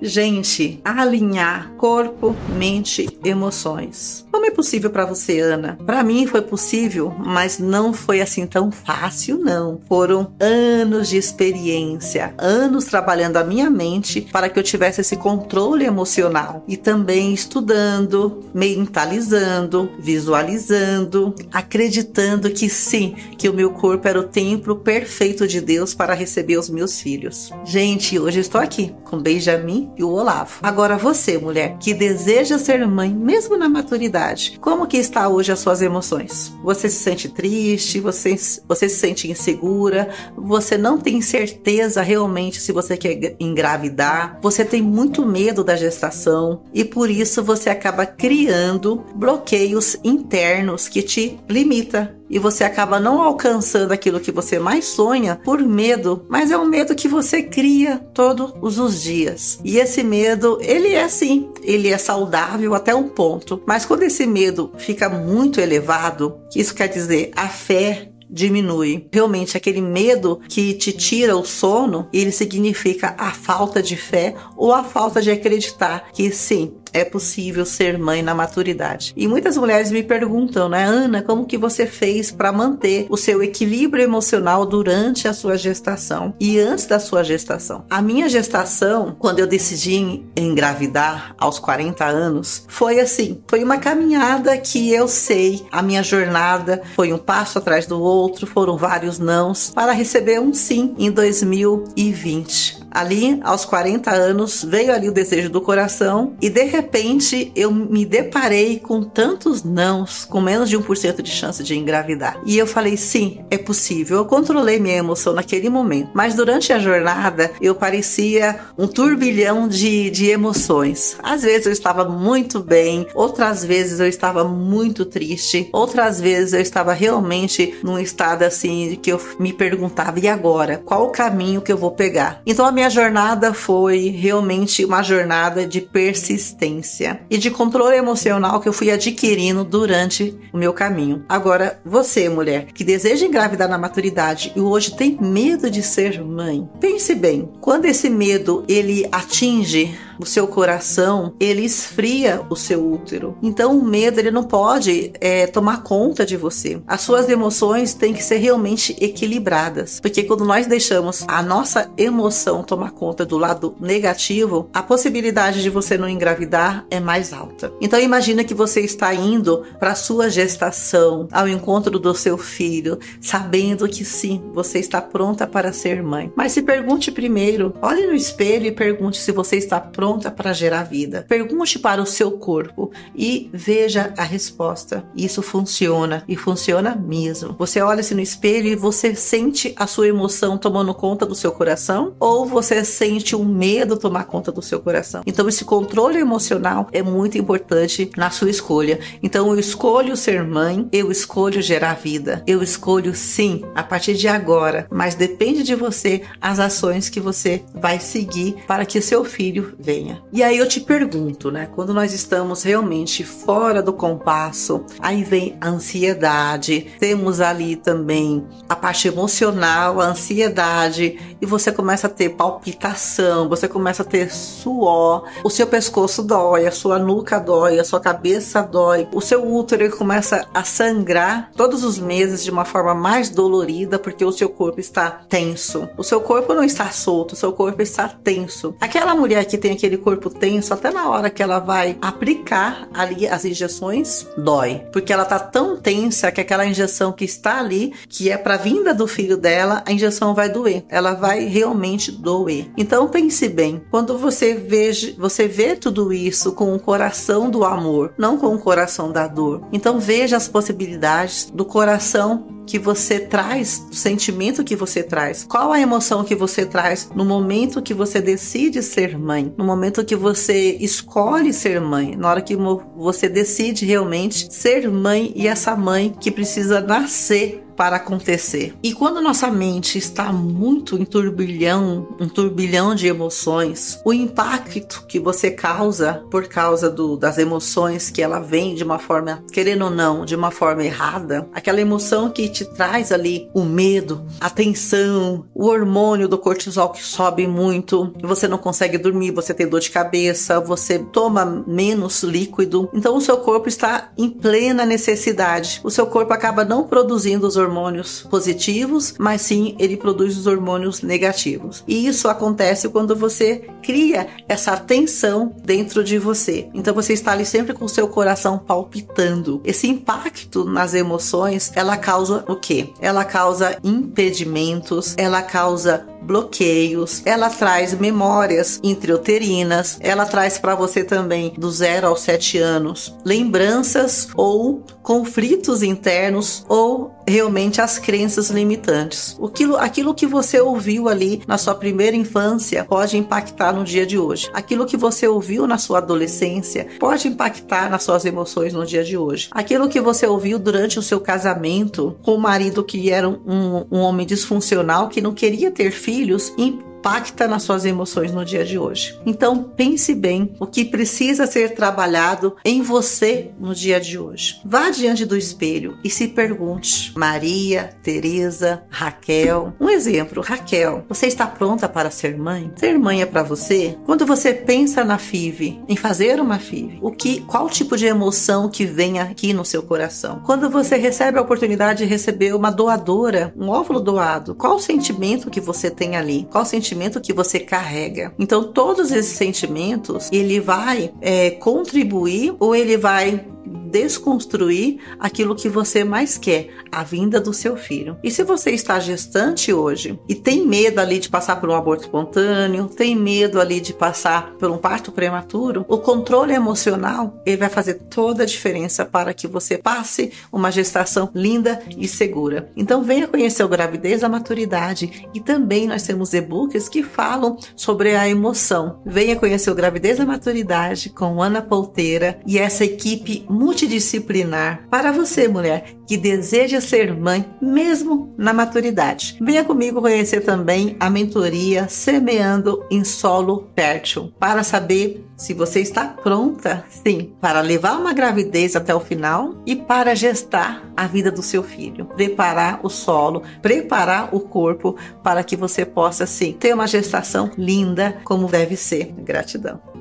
Gente, alinhar corpo, mente, emoções. Como é possível para você, Ana? Para mim foi possível, mas não foi assim tão fácil, não. Foram anos de experiência, anos trabalhando a minha mente para que eu tivesse esse controle emocional e também estudando, mentalizando, visualizando, acreditando que sim, que o meu corpo era o templo perfeito de Deus para receber os meus filhos. Gente, hoje estou aqui com Benjamin e o Olavo. Agora você, mulher, que deseja ser mãe mesmo na maturidade, como que está hoje as suas emoções? Você se sente triste? Você, você se sente insegura? Você não tem certeza realmente se você quer engravidar? Você tem muito medo da gestação e por isso você acaba criando bloqueios internos que te limita e você acaba não alcançando aquilo que você mais sonha por medo, mas é um medo que você cria todos os dias. E esse medo, ele é sim, ele é saudável até um ponto, mas quando esse medo fica muito elevado, isso quer dizer a fé diminui. Realmente, aquele medo que te tira o sono, ele significa a falta de fé ou a falta de acreditar que sim, é possível ser mãe na maturidade. E muitas mulheres me perguntam, né, Ana, como que você fez para manter o seu equilíbrio emocional durante a sua gestação e antes da sua gestação? A minha gestação, quando eu decidi engravidar aos 40 anos, foi assim, foi uma caminhada que eu sei, a minha jornada foi um passo atrás do outro, foram vários nãos para receber um sim em 2020. Ali, aos 40 anos, veio ali o desejo do coração e de repente eu me deparei com tantos nãos, com menos de 1% de chance de engravidar. E eu falei, sim, é possível. Eu controlei minha emoção naquele momento. Mas durante a jornada, eu parecia um turbilhão de, de emoções. Às vezes eu estava muito bem, outras vezes eu estava muito triste, outras vezes eu estava realmente num estado assim que eu me perguntava, e agora? Qual o caminho que eu vou pegar? Então a minha minha jornada foi realmente uma jornada de persistência e de controle emocional que eu fui adquirindo durante o meu caminho. Agora, você, mulher, que deseja engravidar na maturidade e hoje tem medo de ser mãe, pense bem, quando esse medo ele atinge o seu coração, ele esfria o seu útero. Então o medo ele não pode é, tomar conta de você. As suas emoções têm que ser realmente equilibradas, porque quando nós deixamos a nossa emoção tomar conta do lado negativo, a possibilidade de você não engravidar é mais alta. Então imagina que você está indo para sua gestação, ao encontro do seu filho, sabendo que sim, você está pronta para ser mãe. Mas se pergunte primeiro, olhe no espelho e pergunte se você está pronta pronta para gerar vida. Pergunte para o seu corpo e veja a resposta. Isso funciona e funciona mesmo. Você olha-se no espelho e você sente a sua emoção tomando conta do seu coração ou você sente um medo tomar conta do seu coração. Então esse controle emocional é muito importante na sua escolha. Então eu escolho ser mãe, eu escolho gerar vida. Eu escolho sim a partir de agora, mas depende de você as ações que você vai seguir para que seu filho venha E aí eu te pergunto, né? Quando nós estamos realmente fora do compasso, aí vem a ansiedade, temos ali também a parte emocional, a ansiedade, e você começa a ter palpitação, você começa a ter suor, o seu pescoço dói, a sua nuca dói, a sua cabeça dói, o seu útero começa a sangrar todos os meses de uma forma mais dolorida porque o seu corpo está tenso. O seu corpo não está solto, o seu corpo está tenso. Aquela mulher que tem aquele aquele corpo tenso, até na hora que ela vai aplicar ali as injeções, dói. Porque ela tá tão tensa que aquela injeção que está ali, que é para vinda do filho dela, a injeção vai doer. Ela vai realmente doer. Então pense bem, quando você veja, você vê tudo isso com o coração do amor, não com o coração da dor. Então veja as possibilidades do coração que você traz, do sentimento que você traz. Qual a emoção que você traz no momento que você decide ser mãe, no momento que você escolhe ser mãe, na hora que você decide realmente ser mãe e essa mãe que precisa nascer para acontecer. E quando nossa mente está muito em turbilhão, um turbilhão de emoções, o impacto que você causa por causa do, das emoções que ela vem de uma forma, querendo ou não, de uma forma errada, aquela emoção que te traz ali o medo, a tensão, o hormônio do cortisol que sobe muito, você não consegue dormir, você tem dor de cabeça, você toma menos líquido, então o seu corpo está em plena necessidade. O seu corpo acaba não produzindo os hormônios positivos, mas sim ele produz os hormônios negativos. E isso acontece quando você cria essa tensão dentro de você. Então você está ali sempre com o seu coração palpitando. Esse impacto nas emoções, ela causa o quê? Ela causa impedimentos, ela causa bloqueios, ela traz memórias intrauterinas, ela traz para você também do 0 aos 7 anos lembranças ou conflitos internos ou realmente as crenças limitantes. Aquilo, aquilo que você ouviu ali na sua primeira infância pode impactar no dia de hoje. Aquilo que você ouviu na sua adolescência pode impactar nas suas emoções no dia de hoje. Aquilo que você ouviu durante o seu casamento com o marido que era um, um homem disfuncional que não queria ter filhos nas suas emoções no dia de hoje. Então pense bem o que precisa ser trabalhado em você no dia de hoje. Vá diante do espelho e se pergunte: Maria, Teresa, Raquel. Um exemplo, Raquel, você está pronta para ser mãe? Ser mãe é para você? Quando você pensa na FIV, em fazer uma FIV, o que, qual tipo de emoção que vem aqui no seu coração? Quando você recebe a oportunidade de receber uma doadora, um óvulo doado, qual o sentimento que você tem ali? Qual sentimento sentimento que você carrega. Então, todos esses sentimentos, ele vai é, contribuir ou ele vai desconstruir aquilo que você mais quer, a vinda do seu filho. E se você está gestante hoje e tem medo ali de passar por um aborto espontâneo, tem medo ali de passar por um parto prematuro, o controle emocional ele vai fazer toda a diferença para que você passe uma gestação linda e segura. Então venha conhecer o gravidez a maturidade e também nós temos e-books que falam sobre a emoção. Venha conhecer o gravidez a maturidade com Ana Polteira e essa equipe multidisciplinar para você, mulher, que deseja ser mãe mesmo na maturidade. Venha comigo conhecer também a mentoria Semeando em Solo Fértil para saber se você está pronta, sim, para levar uma gravidez até o final e para gestar a vida do seu filho, preparar o solo, preparar o corpo para que você possa sim ter uma gestação linda como deve ser. Gratidão.